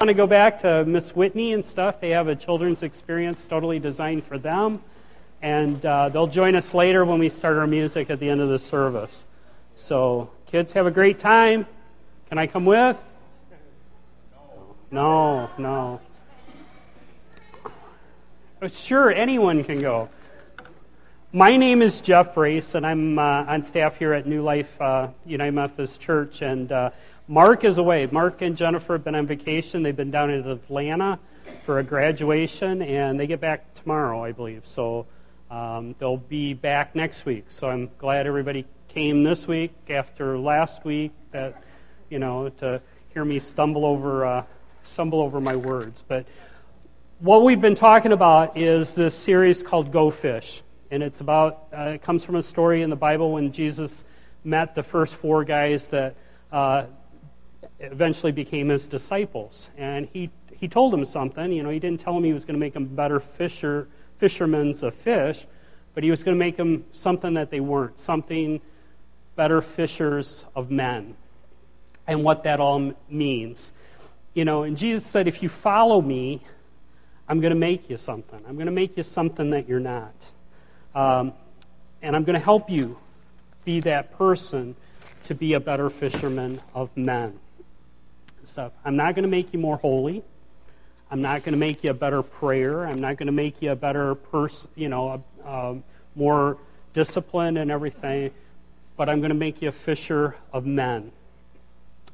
want to go back to Miss Whitney and stuff. They have a children's experience totally designed for them. And uh, they'll join us later when we start our music at the end of the service. So, kids, have a great time. Can I come with? No, no. Sure, anyone can go. My name is Jeff Brace, and I'm uh, on staff here at New Life uh, United Methodist Church. And uh, Mark is away. Mark and Jennifer have been on vacation. They've been down in Atlanta for a graduation, and they get back tomorrow, I believe. So um, they'll be back next week. So I'm glad everybody came this week after last week. That you know to hear me stumble over uh, stumble over my words. But what we've been talking about is this series called Go Fish, and it's about uh, it comes from a story in the Bible when Jesus met the first four guys that. Uh, eventually became his disciples. And he, he told them something. You know, he didn't tell them he was going to make them better fisher, fishermen of fish, but he was going to make them something that they weren't, something better fishers of men. And what that all means. You know, and Jesus said, if you follow me, I'm going to make you something. I'm going to make you something that you're not. Um, and I'm going to help you be that person to be a better fisherman of men stuff. I'm not going to make you more holy. I'm not going to make you a better prayer. I'm not going to make you a better person, you know, a, a more disciplined and everything. But I'm going to make you a fisher of men.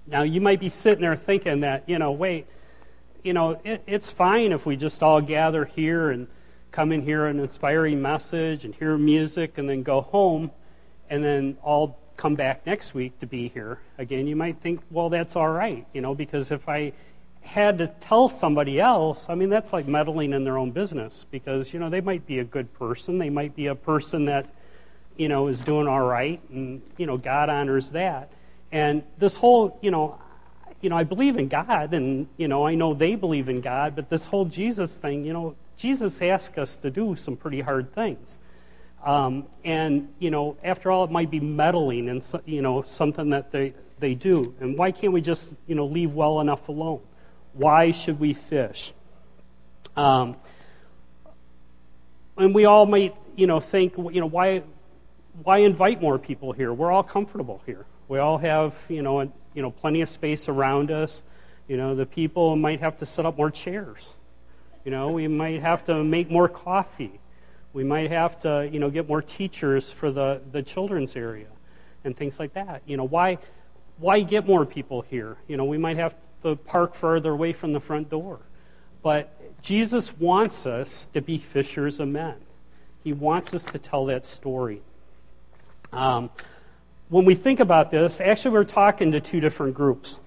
Now, you might be sitting there thinking that, you know, wait, you know, it, it's fine if we just all gather here and come in here an inspiring message and hear music and then go home and then all come back next week to be here again, you might think, well, that's all right, you know, because if I had to tell somebody else, I mean, that's like meddling in their own business because, you know, they might be a good person. They might be a person that, you know, is doing all right and, you know, God honors that. And this whole, you know, you know, I believe in God and, you know, I know they believe in God, but this whole Jesus thing, you know, Jesus asked us to do some pretty hard things. Um, and, you know, after all, it might be meddling and, you know, something that they, they do. And why can't we just, you know, leave well enough alone? Why should we fish? Um, and we all might, you know, think, you know, why, why invite more people here? We're all comfortable here. We all have, you know, you know, plenty of space around us. You know, the people might have to set up more chairs. You know, we might have to make more coffee. We might have to, you know, get more teachers for the, the children's area and things like that. You know, why, why get more people here? You know, we might have to park further away from the front door. But Jesus wants us to be fishers of men. He wants us to tell that story. Um, when we think about this, actually, we're talking to two different groups.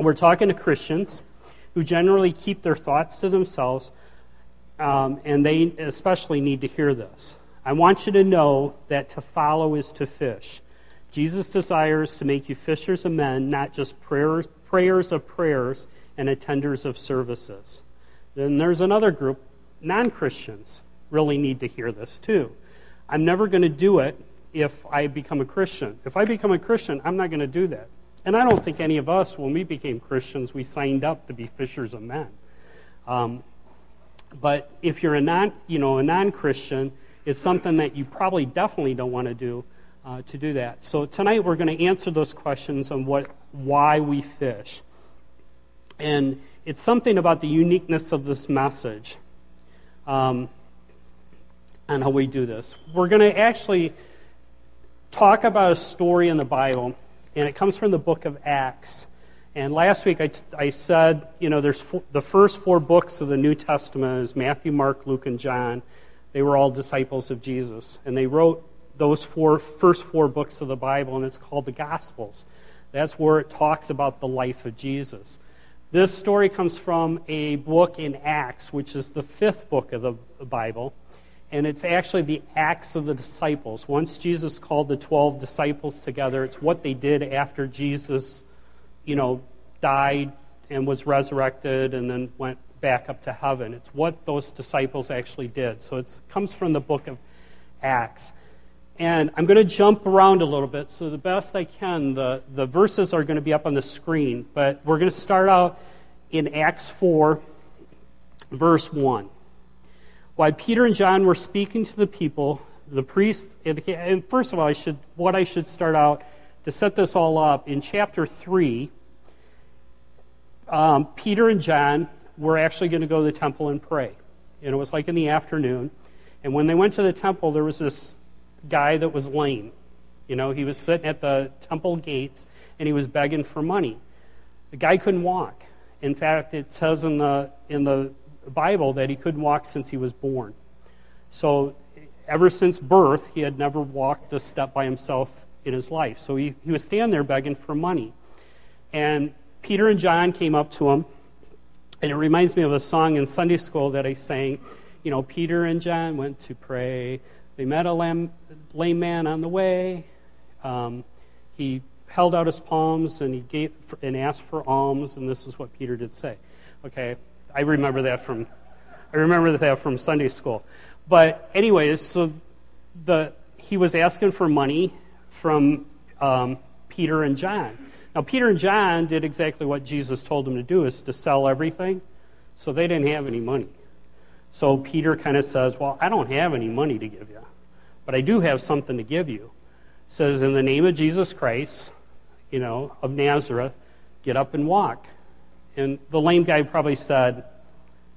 We're talking to Christians who generally keep their thoughts to themselves um, and they especially need to hear this. I want you to know that to follow is to fish. Jesus desires to make you fishers of men, not just prayers, prayers of prayers and attenders of services. Then there's another group, non Christians, really need to hear this too. I'm never going to do it if I become a Christian. If I become a Christian, I'm not going to do that. And I don't think any of us, when we became Christians, we signed up to be fishers of men. Um, but if you're a non, you know, a non-Christian, it's something that you probably definitely don't want to do uh, to do that. So tonight we're going to answer those questions on what, why we fish, and it's something about the uniqueness of this message, um, and how we do this. We're going to actually talk about a story in the Bible, and it comes from the book of Acts. And last week I, I said, you know, there's four, the first four books of the New Testament is Matthew, Mark, Luke, and John. They were all disciples of Jesus. And they wrote those four, first four books of the Bible, and it's called the Gospels. That's where it talks about the life of Jesus. This story comes from a book in Acts, which is the fifth book of the Bible. And it's actually the Acts of the Disciples. Once Jesus called the 12 disciples together, it's what they did after Jesus you know, died and was resurrected and then went back up to heaven. It's what those disciples actually did. So it comes from the book of Acts. And I'm going to jump around a little bit, so the best I can, the, the verses are going to be up on the screen. But we're going to start out in Acts 4, verse 1. While Peter and John were speaking to the people, the priest, and first of all, I should, what I should start out to set this all up, in chapter 3, um, Peter and John were actually going to go to the temple and pray. And it was like in the afternoon. And when they went to the temple, there was this guy that was lame. You know, he was sitting at the temple gates and he was begging for money. The guy couldn't walk. In fact, it says in the, in the Bible that he couldn't walk since he was born. So, ever since birth, he had never walked a step by himself in his life. So, he, he was standing there begging for money. And Peter and John came up to him, and it reminds me of a song in Sunday school that I sang. You know, Peter and John went to pray. They met a lame, lame man on the way. Um, he held out his palms and he gave and asked for alms, and this is what Peter did say. Okay, I remember that from I remember that from Sunday school. But anyways, so the he was asking for money from um, Peter and John. Now Peter and John did exactly what Jesus told them to do: is to sell everything. So they didn't have any money. So Peter kind of says, "Well, I don't have any money to give you, but I do have something to give you." Says, "In the name of Jesus Christ, you know, of Nazareth, get up and walk. And the lame guy probably said,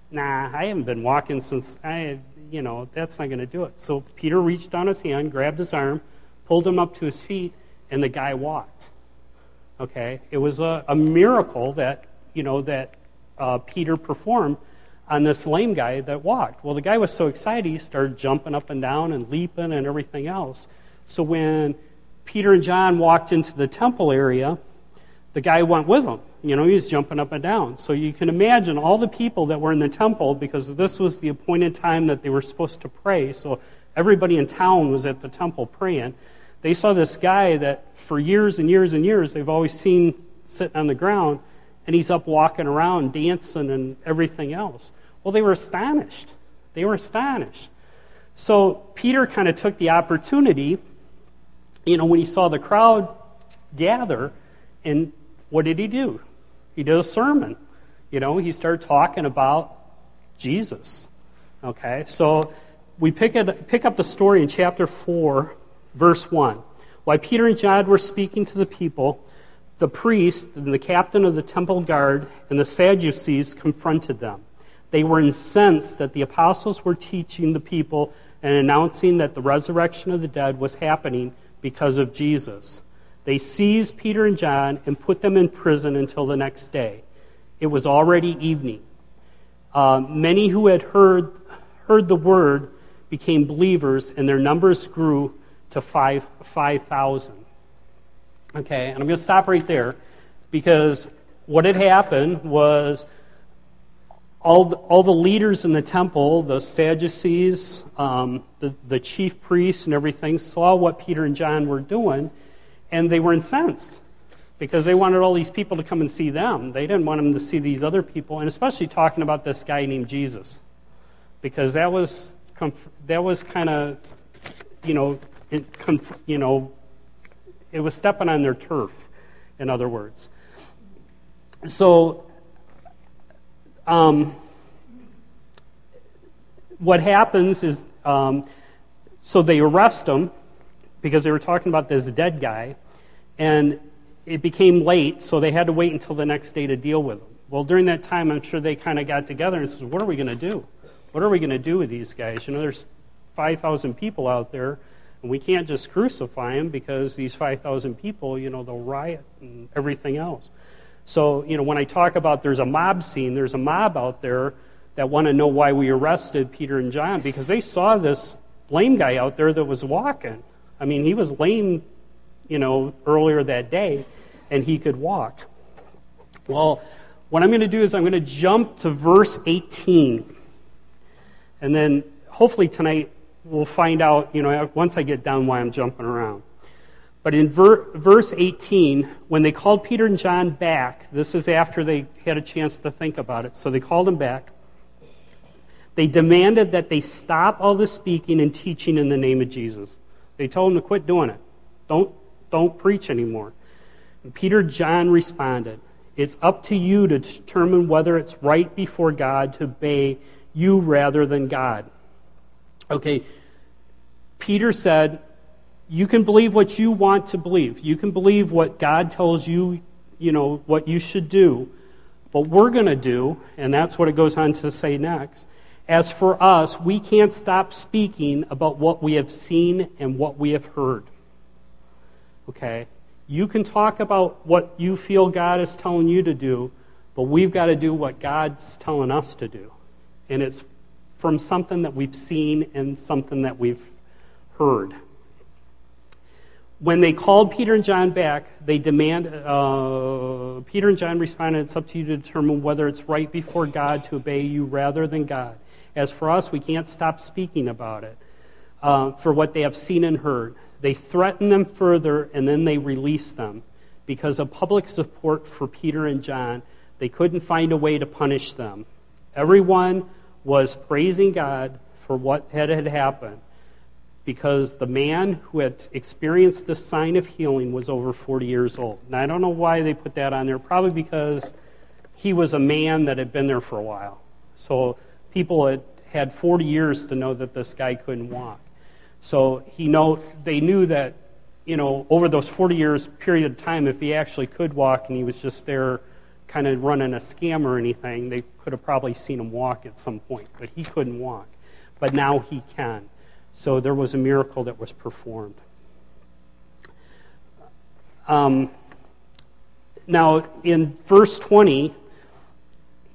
Nah, I haven't been walking since I, you know, that's not going to do it. So Peter reached down his hand, grabbed his arm, pulled him up to his feet, and the guy walked. Okay? It was a, a miracle that, you know, that uh, Peter performed on this lame guy that walked. Well, the guy was so excited, he started jumping up and down and leaping and everything else. So when Peter and John walked into the temple area, the guy went with them. You know, he was jumping up and down. So you can imagine all the people that were in the temple because this was the appointed time that they were supposed to pray. So everybody in town was at the temple praying. They saw this guy that for years and years and years they've always seen sitting on the ground, and he's up walking around, dancing, and everything else. Well, they were astonished. They were astonished. So Peter kind of took the opportunity you know, when he saw the crowd gather, and what did he do? He did a sermon. You know, he started talking about Jesus. Okay, so we pick, it, pick up the story in chapter 4, verse 1. While Peter and John were speaking to the people, the priest and the captain of the temple guard and the Sadducees confronted them. They were incensed that the apostles were teaching the people and announcing that the resurrection of the dead was happening because of Jesus. They seized Peter and John and put them in prison until the next day. It was already evening. Uh, many who had heard, heard the word became believers, and their numbers grew to 5,000. 5, okay, and I'm going to stop right there because what had happened was all the, all the leaders in the temple, the Sadducees, um, the, the chief priests, and everything, saw what Peter and John were doing, and they were incensed because they wanted all these people to come and see them. They didn't want them to see these other people, and especially talking about this guy named Jesus, because that was that was kind of, you know, it, you know, it was stepping on their turf. In other words, so um, what happens is, um, so they arrest him because they were talking about this dead guy, and it became late, so they had to wait until the next day to deal with him. Well, during that time, I'm sure they kind of got together and said, "What are we going to do? What are we going to do with these guys? You know, there's 5,000 people out there, and we can't just crucify him because these 5,000 people, you know, they'll riot and everything else." So, you know, when I talk about there's a mob scene, there's a mob out there that want to know why we arrested Peter and John because they saw this lame guy out there that was walking. I mean, he was lame, you know, earlier that day, and he could walk. Well, what I'm going to do is I'm going to jump to verse 18. And then hopefully tonight we'll find out, you know, once I get done why I'm jumping around. But in ver- verse 18, when they called Peter and John back, this is after they had a chance to think about it. So they called them back. They demanded that they stop all the speaking and teaching in the name of Jesus. They told them to quit doing it. Don't, don't preach anymore. And Peter John responded, It's up to you to determine whether it's right before God to obey you rather than God. Okay, Peter said, You can believe what you want to believe. You can believe what God tells you, you know, what you should do. But we're going to do, and that's what it goes on to say next. As for us, we can't stop speaking about what we have seen and what we have heard. Okay? You can talk about what you feel God is telling you to do, but we've got to do what God's telling us to do. And it's from something that we've seen and something that we've heard. When they called Peter and John back, they demand. Uh, Peter and John responded, "It's up to you to determine whether it's right before God to obey you rather than God. As for us, we can't stop speaking about it uh, for what they have seen and heard. They threaten them further, and then they release them. Because of public support for Peter and John, they couldn't find a way to punish them. Everyone was praising God for what had, happened because the man who had experienced the sign of healing was over 40 years old. Now, I don't know why they put that on there, probably because he was a man that had been there for a while. So people had had 40 years to know that this guy couldn't walk. So he know, they knew that, you know, over those 40 years period of time, if he actually could walk and he was just there kind of running a scam or anything, they could have probably seen him walk at some point. But he couldn't walk. But now he can. So there was a miracle that was performed. Um, now, in verse 20,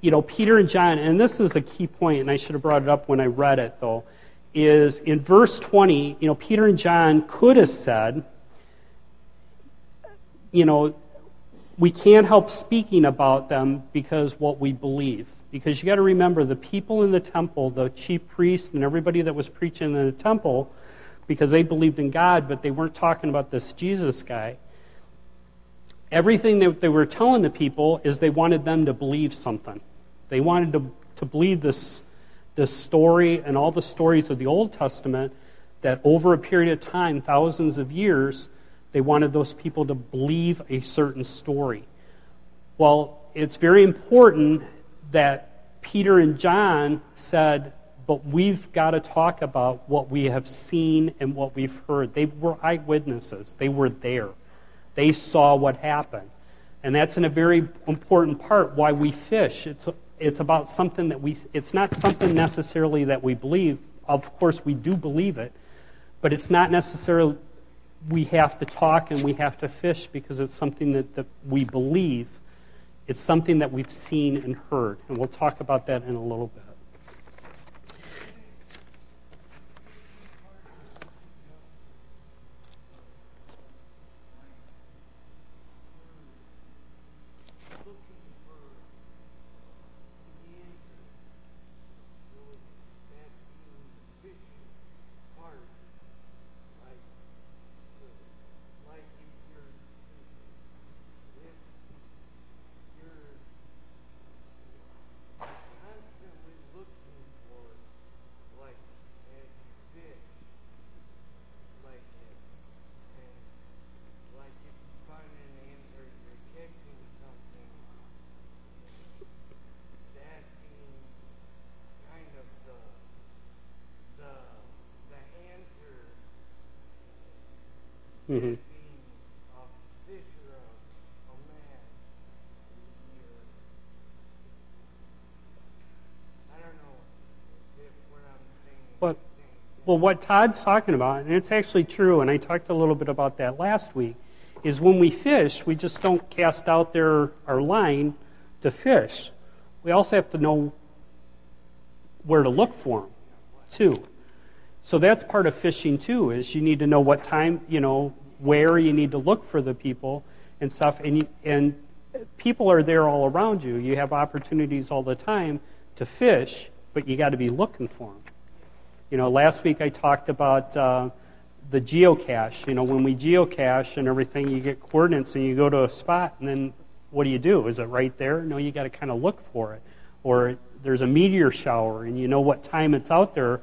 you know, Peter and John, and this is a key point, and I should have brought it up when I read it, though is in verse 20, you know, Peter and John could have said, you know, we can't help speaking about them because what we believe. Because you got to remember the people in the temple, the chief priests, and everybody that was preaching in the temple, because they believed in God, but they weren't talking about this Jesus guy. Everything that they were telling the people is they wanted them to believe something. They wanted to, to believe this this story and all the stories of the Old Testament that over a period of time, thousands of years, they wanted those people to believe a certain story. Well, it's very important that Peter and John said, but we've got to talk about what we have seen and what we've heard. They were eyewitnesses, they were there, they saw what happened. And that's in a very important part why we fish. It's it's about something that we, it's not something necessarily that we believe. Of course, we do believe it, but it's not necessarily we have to talk and we have to fish because it's something that, that we believe. It's something that we've seen and heard. And we'll talk about that in a little bit. Mm-hmm. But, well, what Todd's talking about, and it's actually true, and I talked a little bit about that last week, is when we fish, we just don't cast out there our line to fish. We also have to know where to look for them, too. So that's part of fishing too. Is you need to know what time, you know, where you need to look for the people and stuff. And you, and people are there all around you. You have opportunities all the time to fish, but you got to be looking for them. You know, last week I talked about uh, the geocache. You know, when we geocache and everything, you get coordinates and you go to a spot, and then what do you do? Is it right there? No, you got to kind of look for it. Or there's a meteor shower, and you know what time it's out there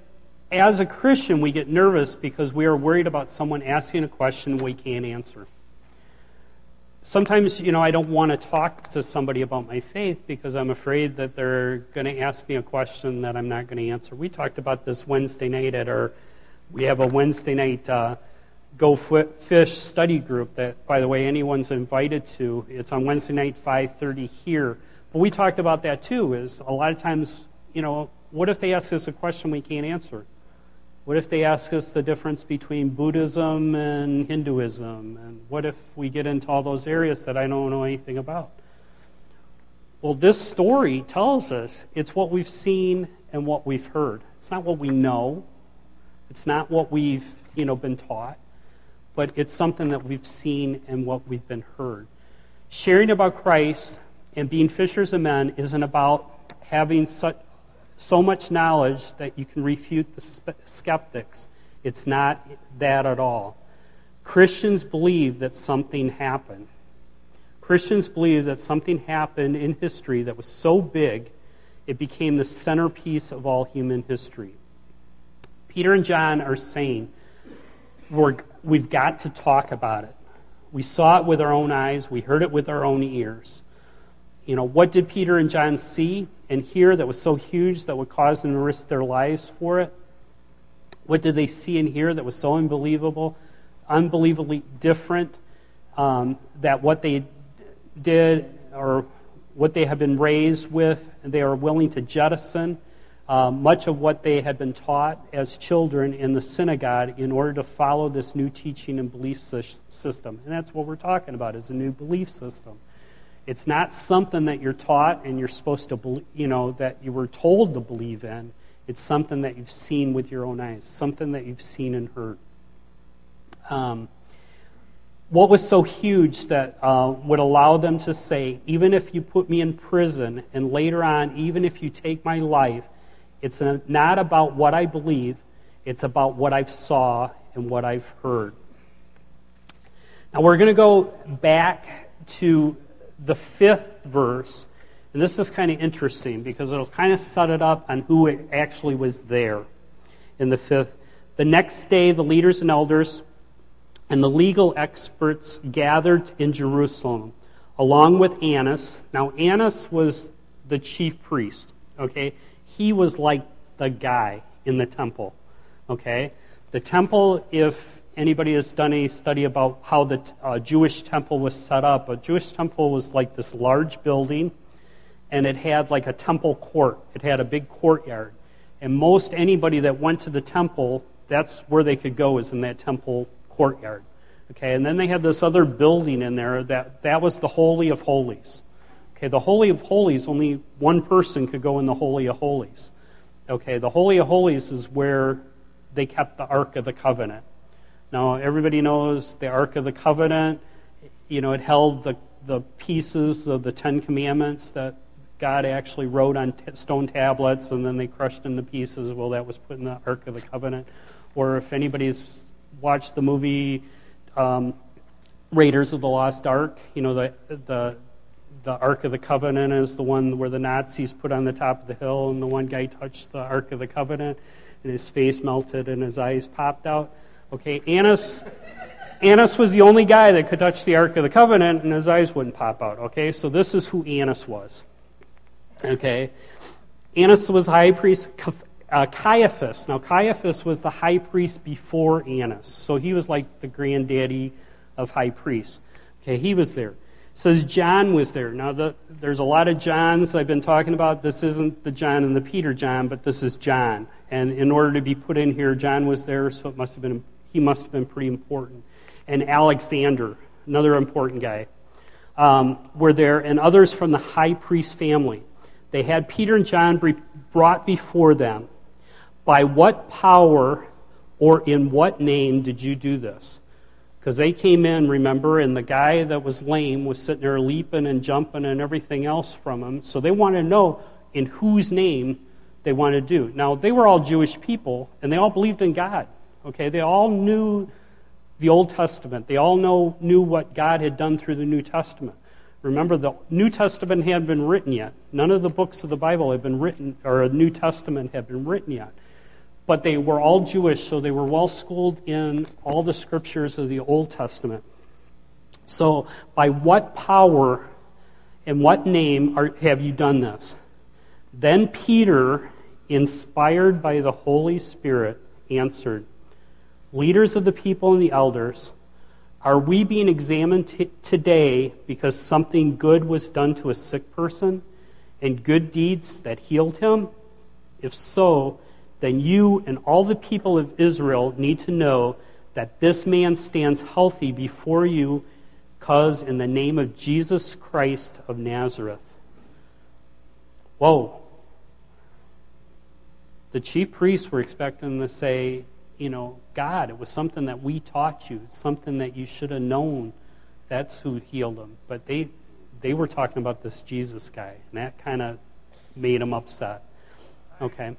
as a Christian, we get nervous because we are worried about someone asking a question we can't answer. Sometimes, you know, I don't want to talk to somebody about my faith because I'm afraid that they're going to ask me a question that I'm not going to answer. We talked about this Wednesday night at our, we have a Wednesday night uh, Go Fish study group that, by the way, anyone's invited to. It's on Wednesday night, 5.30 here. But we talked about that too, is a lot of times, you know, what if they ask us a question we can't answer? What if they ask us the difference between Buddhism and Hinduism? And what if we get into all those areas that I don't know anything about? Well, this story tells us it's what we've seen and what we've heard. It's not what we know. It's not what we've, you know, been taught but it's something that we've seen and what we've been heard. Sharing about Christ and being fishers of men isn't about having such, so much knowledge that you can refute the skeptics. It's not that at all. Christians believe that something happened. Christians believe that something happened in history that was so big it became the centerpiece of all human history. Peter and John are saying we're, we've got to talk about it. We saw it with our own eyes, we heard it with our own ears. You know, what did Peter and John see and hear that was so huge that would cause them to risk their lives for it? What did they see and hear that was so unbelievable, unbelievably different um, that what they did or what they had been raised with, they are willing to jettison? uh, much of what they had been taught as children in the synagogue in order to follow this new teaching and belief system. And that's what we're talking about is a new belief system. It's not something that you're taught and you're supposed to, you know, that you were told to believe in. It's something that you've seen with your own eyes, something that you've seen and heard. Um, what was so huge that uh, would allow them to say, even if you put me in prison, and later on, even if you take my life, it's not about what I believe, it's about what I've saw and what I've heard. Now we're going to go back to the fifth verse, and this is kind of interesting because it'll kind of set it up on who actually was there in the fifth. The next day, the leaders and elders and the legal experts gathered in Jerusalem along with Annas. Now, Annas was the chief priest, okay? he was like the guy in the temple. Okay? The temple, if anybody has done any study about how the uh, Jewish temple was set up, a Jewish temple was like this large building, and it had like a temple court. It had a big courtyard. And most anybody that went to the temple, that's where they could go, is in that temple courtyard. Okay, and then they had this other building in there that that was the Holy of Holies. Okay, the Holy of Holies, only one person could go in the Holy of Holies. Okay, the Holy of Holies is where they kept the Ark of the Covenant. Now, everybody knows the Ark of the Covenant, you know, it held the, the pieces of the Ten Commandments that God actually wrote on t- stone tablets and then they crushed into pieces. Well, that was put in the Ark of the Covenant. Or if anybody's watched the movie um, Raiders of the Lost Ark, you know, the, the, the Ark of the Covenant is the one where the Nazis put on the top of the hill, and the one guy touched the Ark of the Covenant, and his face melted and his eyes popped out. Okay, Annas, Annas was the only guy that could touch the Ark of the Covenant, and his eyes wouldn't pop out. Okay, so this is who Annas was. Okay, Annas was high priest. Uh, Caiaphas. Now, Caiaphas was the high priest before Annas, so he was like the granddaddy of high priests. Okay, he was there It says John was there. Now, the, there's a lot of Johns I've been talking about. This isn't the John and the Peter John, but this is John. And in order to be put in here, John was there, so it must have been, he must have been pretty important. And Alexander, another important guy, um, were there, and others from the high priest family. They had Peter and John brought before them. By what power or in what name did you do this? Because they came in, remember, and the guy that was lame was sitting there leaping and jumping and everything else from him. So they wanted to know in whose name they wanted to do. Now, they were all Jewish people, and they all believed in God. Okay, they all knew the Old Testament. They all know, knew what God had done through the New Testament. Remember, the New Testament hadn't been written yet. None of the books of the Bible had been written, or a New Testament had been written yet. But they were all Jewish, so they were well schooled in all the scriptures of the Old Testament. So, by what power and what name are, have you done this? Then Peter, inspired by the Holy Spirit, answered, Leaders of the people and the elders, are we being examined t- today because something good was done to a sick person and good deeds that healed him? If so, then you and all the people of Israel need to know that this man stands healthy before you because in the name of Jesus Christ of Nazareth. Whoa. The chief priests were expecting to say, you know, God, it was something that we taught you, something that you should have known. That's who healed him. But they, they were talking about this Jesus guy, and that kind of made him upset. Okay.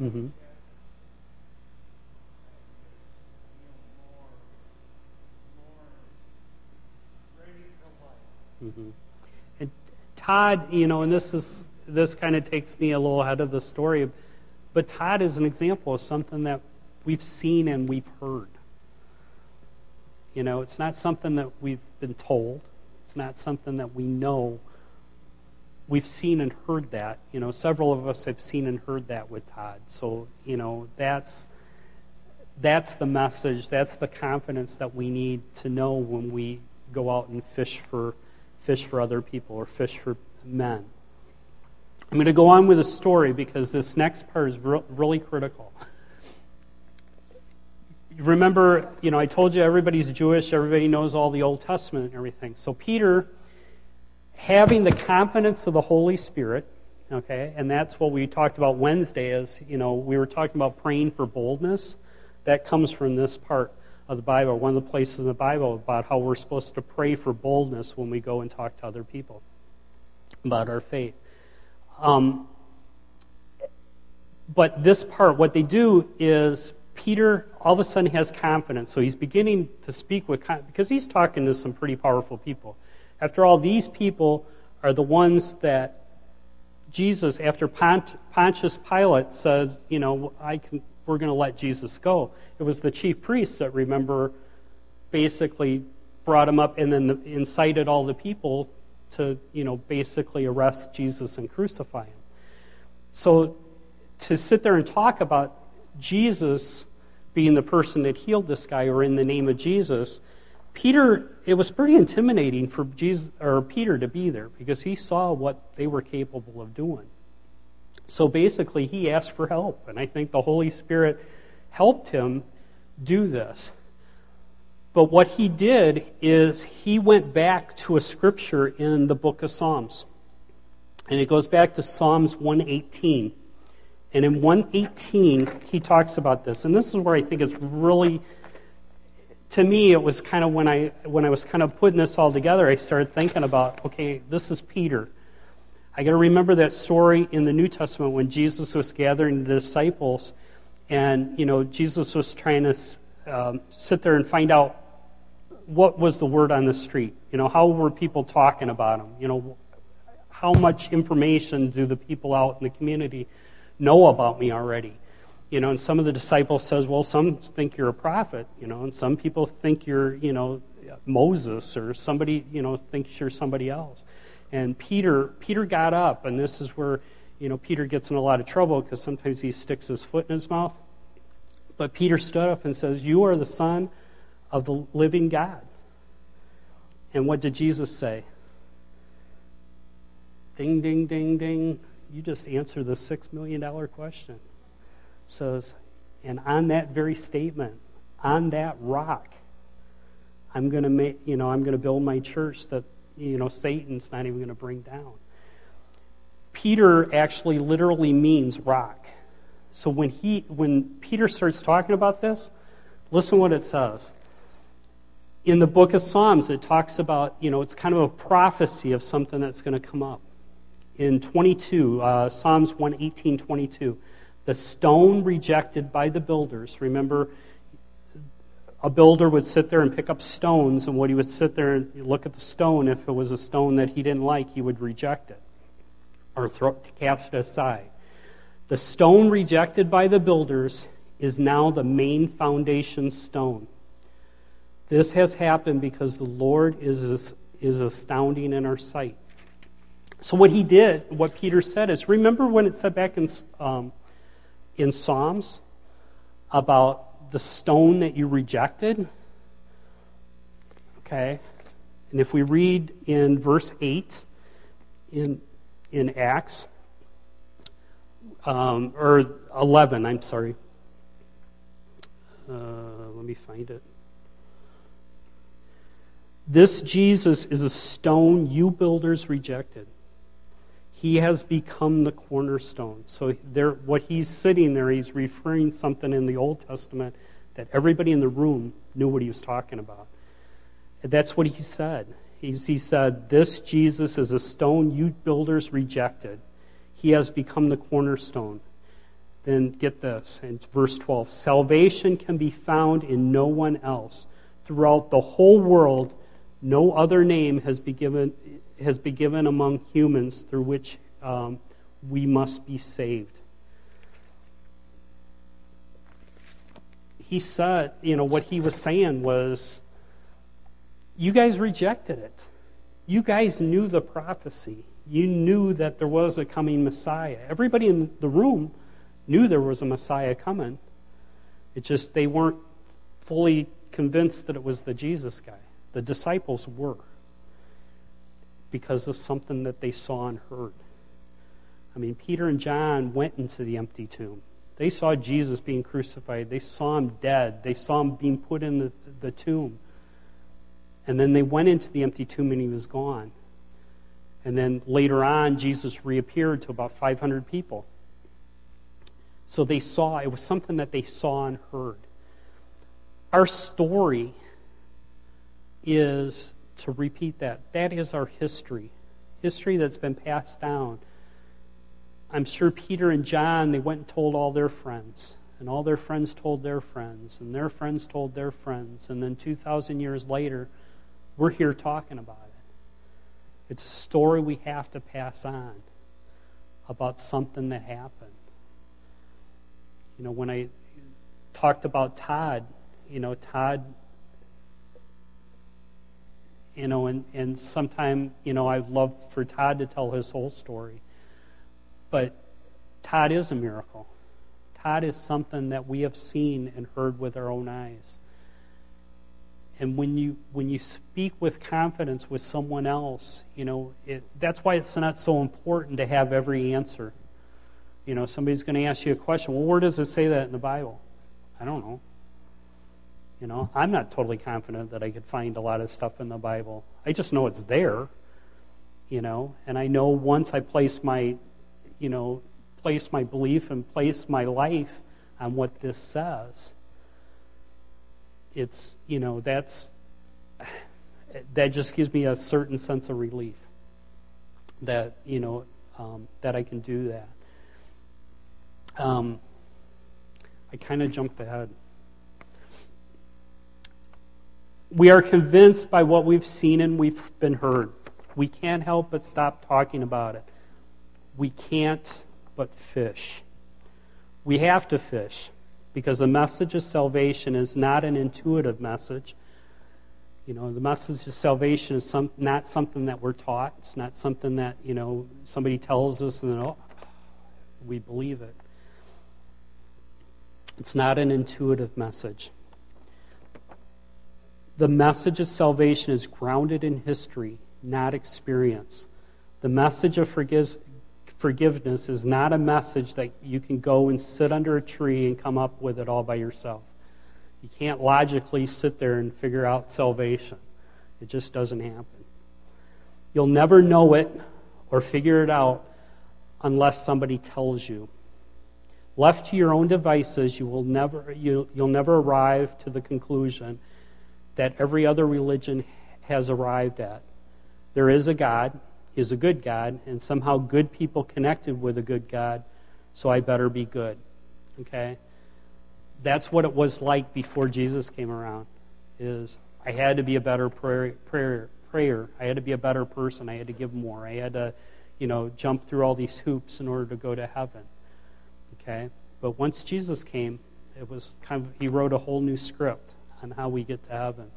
Mm-hmm. And Todd, you know, and this is this kind of takes me a little ahead of the story, but Todd is an example of something that we've seen and we've heard. You know, it's not something that we've been told. It's not something that we know we've seen and heard that. You know, several of us have seen and heard that with Todd. So, you know, that's that's the message, that's the confidence that we need to know when we go out and fish for fish for other people or fish for men. I'm going to go on with a story because this next part is re- really critical. Remember, you know, I told you everybody's Jewish, everybody knows all the Old Testament and everything. So Peter having the confidence of the Holy Spirit, okay, and that's what we talked about Wednesday is, you know, we were talking about praying for boldness. That comes from this part of the Bible, one of the places in the Bible about how we're supposed to pray for boldness when we go and talk to other people about our faith. Um, but this part, what they do is Peter all of a sudden has confidence. So he's beginning to speak with, because he's talking to some pretty powerful people. After all, these people are the ones that Jesus, after Pont- Pontius Pilate said, you know, I can, we're going to let Jesus go. It was the chief priests that remember basically brought him up and then incited all the people to, you know, basically arrest Jesus and crucify him. So to sit there and talk about Jesus being the person that healed this guy or in the name of Jesus Peter, it was pretty intimidating for Jesus, or Peter to be there because he saw what they were capable of doing. So basically, he asked for help, and I think the Holy Spirit helped him do this. But what he did is he went back to a scripture in the book of Psalms. And it goes back to Psalms 118. And in 118, he talks about this. And this is where I think it's really to me, it was kind of when I when I was kind of putting this all together, I started thinking about, okay, this is Peter. I got to remember that story in the New Testament when Jesus was gathering the disciples, and you know Jesus was trying to um, sit there and find out what was the word on the street. You know, how were people talking about him? You know, how much information do the people out in the community know about me already? You know, and some of the disciples says, well, some think you're a prophet, you know, and some people think you're, you know, Moses or somebody, you know, thinks you're somebody else. And Peter, Peter got up, and this is where, you know, Peter gets in a lot of trouble because sometimes he sticks his foot in his mouth. But Peter stood up and says, You are the Son of the living God. And what did Jesus say? Ding, ding, ding, ding. You just answered the $6 million question says, and on that very statement, on that rock, I'm going to make, you know, I'm going to build my church that, you know, Satan's not even going to bring down. Peter actually literally means rock. So when, he, when Peter starts talking about this, listen what it says. In the book of Psalms, it talks about, you know, it's kind of a prophecy of something that's going to come up. In 22, uh, Psalms 118, 22, the stone rejected by the builders. Remember, a builder would sit there and pick up stones, and what he would sit there and look at the stone. If it was a stone that he didn't like, he would reject it or throw, cast it aside. The stone rejected by the builders is now the main foundation stone. This has happened because the Lord is, is astounding in our sight. So, what he did, what Peter said is remember when it said back in, um, in Psalms about the stone that you rejected? Okay. And if we read in verse 8 in, in Acts, um, or 11, I'm sorry. Uh, let me find it. This Jesus is a stone you builders rejected. He has become the cornerstone. So there, what he's sitting there, he's referring something in the Old Testament that everybody in the room knew what he was talking about. That's what he said. He's, he said, This Jesus is a stone you builders rejected he has become the cornerstone. Then get this, in verse 12 salvation can be found in no one else. Throughout the whole world, no other name has been given, has been given among humans through which um, we must be saved. He said, you know, what he was saying was, you guys rejected it. You guys knew the prophecy you knew that there was a coming Messiah. Everybody in the room knew there was a Messiah coming. It just they weren't fully convinced that it was the Jesus guy. The disciples were because of something that they saw and heard. I mean, Peter and John went into the empty tomb. They saw Jesus being crucified. They saw him dead. They saw him being put in the, the tomb. And then they went into the empty tomb and he was gone. And then later on, Jesus reappeared to about 500 people. So they saw, it was something that they saw and heard. Our story is to repeat that. That is our history, history that's been passed down. I'm sure Peter and John, they went and told all their friends, and all their friends told their friends, and their friends told their friends, and then 2,000 years later, we're here talking about it. It's a story we have to pass on about something that happened. You know, when I talked about Todd, you know, Todd, you know, and, and sometime, you know, I'd love for Todd to tell his whole story. But Todd is a miracle. Todd is something that we have seen and heard with our own eyes. And when you when you speak with confidence with someone else, you know it, that's why it's not so important to have every answer. You know, somebody's going to ask you a question. Well, where does it say that in the Bible? I don't know. You know, I'm not totally confident that I could find a lot of stuff in the Bible. I just know it's there. You know, and I know once I place my, you know, place my belief and place my life on what this says it's, you know, that's, that just gives me a certain sense of relief that, you know, um, that I can do that. Um, I kind of jumped ahead. We are convinced by what we've seen and we've been heard. We can't help but stop talking about it. We can't but fish. We have to fish because the message of salvation is not an intuitive message. You know, the message of salvation is some, not something that we're taught. It's not something that, you know, somebody tells us and then, oh, we believe it. It's not an intuitive message. The message of salvation is grounded in history, not experience. The message of forgiveness is not a message that you can go and sit under a tree and come up with it all by yourself. You can't logically sit there and figure out salvation. It just doesn't happen. You'll never know it or figure it out unless somebody tells you. Left to your own devices, you will never, you, you'll never arrive to the conclusion that every other religion has arrived at. There is a God, He's a good God, and somehow good people connected with a good God, so I better be good. Okay? That's what it was like before Jesus came around. Is I had to be a better prayer, prayer, prayer. I had to be a better person. I had to give more. I had to, you know, jump through all these hoops in order to go to heaven. Okay? But once Jesus came, it was kind of, he wrote a whole new script on how we get to heaven.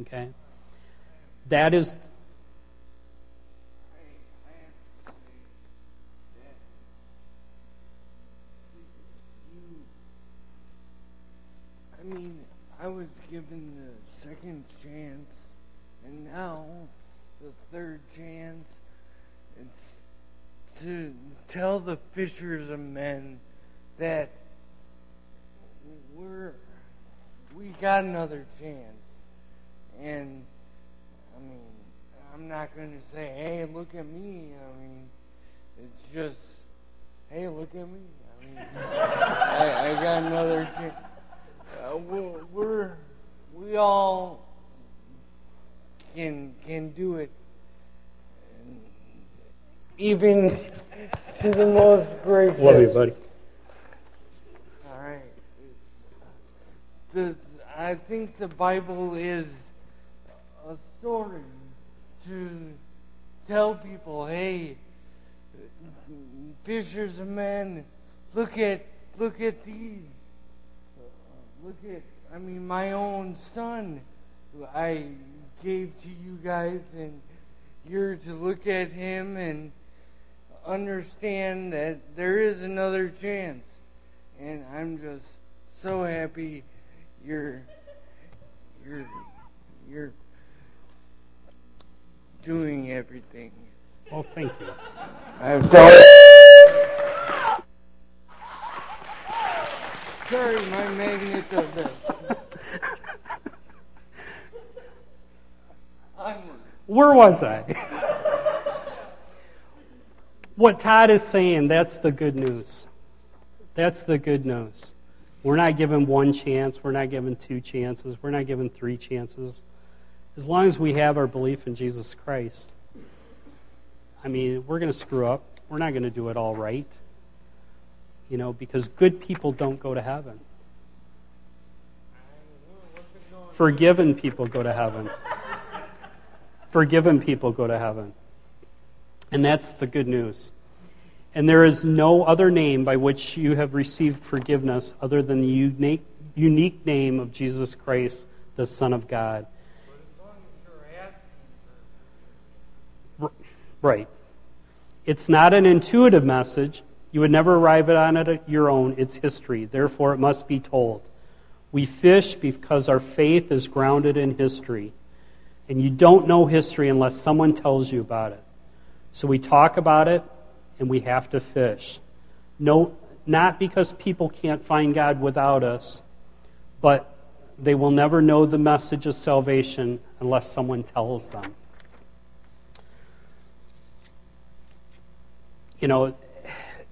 Okay? That is. I mean, I was given the second chance, and now it's the third chance. It's to tell the fishers of men that we're we got another chance. And I mean, I'm not going to say, "Hey, look at me." I mean, it's just, "Hey, look at me." I mean, I, I got another chance. Uh, we're, we're we all can can do it, and even to the most gracious. Love you, buddy. All right. The, I think the Bible is a story to tell people, hey, fishers of men, look at look at these. Look at I mean my own son who I gave to you guys and you're to look at him and understand that there is another chance. And I'm just so happy you're you're you're doing everything. Well, thank you. I've Sorry, my magnet does this. Where was I? what Todd is saying, that's the good news. That's the good news. We're not given one chance. We're not given two chances. We're not given three chances. As long as we have our belief in Jesus Christ, I mean, we're going to screw up. We're not going to do it all right. You know, because good people don't go to heaven. Forgiven people go to heaven. Forgiven people go to heaven. And that's the good news. And there is no other name by which you have received forgiveness other than the unique, unique name of Jesus Christ, the Son of God. Right. It's not an intuitive message. You would never arrive at on it on your own. It's history. Therefore, it must be told. We fish because our faith is grounded in history. And you don't know history unless someone tells you about it. So we talk about it and we have to fish. No, not because people can't find God without us, but they will never know the message of salvation unless someone tells them. You know,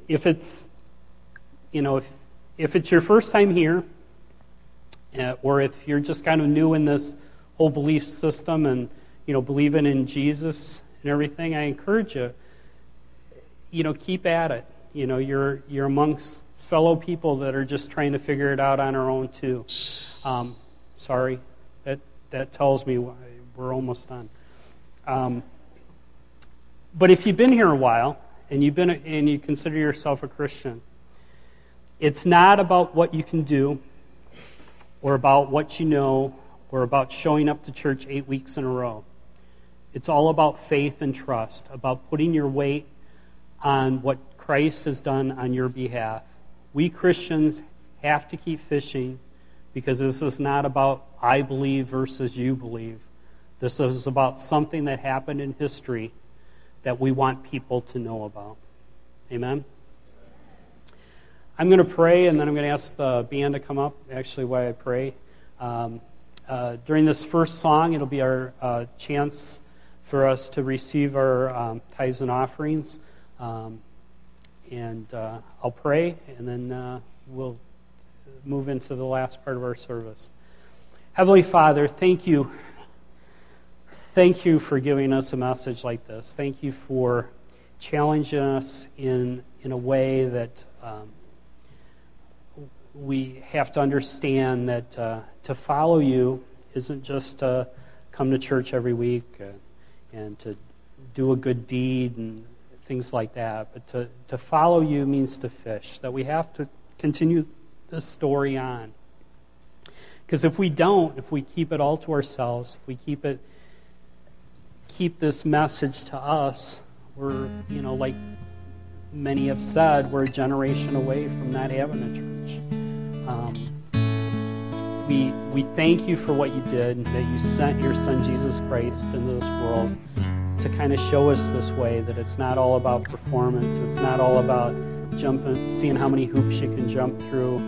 if it's, you know, if, if it's your first time here, uh, or if you're just kind of new in this whole belief system and, you know, believing in Jesus and everything, I encourage you you know, keep at it. You know, you're, you're amongst fellow people that are just trying to figure it out on our own, too. Um, sorry, that, that tells me we're almost done. Um, but if you've been here a while and you've been and you consider yourself a Christian, it's not about what you can do or about what you know or about showing up to church eight weeks in a row. It's all about faith and trust, about putting your weight on what Christ has done on your behalf. We Christians have to keep fishing because this is not about I believe versus you believe. This is about something that happened in history that we want people to know about. Amen? I'm going to pray and then I'm going to ask the band to come up, actually, while I pray. Um, uh, during this first song, it'll be our uh, chance for us to receive our um, tithes and offerings. Um, and uh, I'll pray, and then uh, we'll move into the last part of our service. Heavenly Father, thank you. Thank you for giving us a message like this. Thank you for challenging us in, in a way that um, we have to understand that uh, to follow you isn't just to come to church every week uh, and to do a good deed and things like that. But to, to follow you means to fish, that we have to continue this story on. Because if we don't, if we keep it all to ourselves, if we keep it keep this message to us, we're, you know, like many have said, we're a generation away from not having a church. Um, we, we thank you for what you did, that you sent your son Jesus Christ into this world to kind of show us this way that it's not all about performance, it's not all about jumping, seeing how many hoops you can jump through,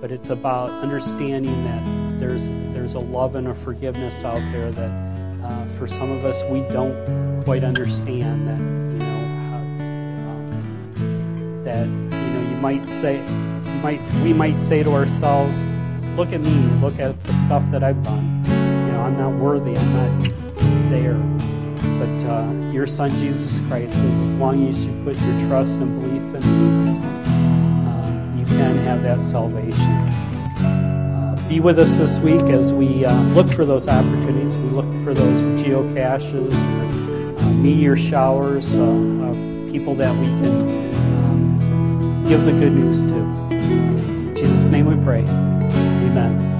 but it's about understanding that there's there's a love and a forgiveness out there that uh, for some of us we don't quite understand that you know how, um, that you know you might say you might we might say to ourselves, look at me, look at the stuff that I've done. You know, I'm not worthy, I'm not there. But uh, your son, Jesus Christ, as long as you put your trust and belief in Him, uh, you can have that salvation. Uh, be with us this week as we uh, look for those opportunities. We look for those geocaches, or, uh, meteor showers, uh, people that we can um, give the good news to. In Jesus' name we pray. Amen.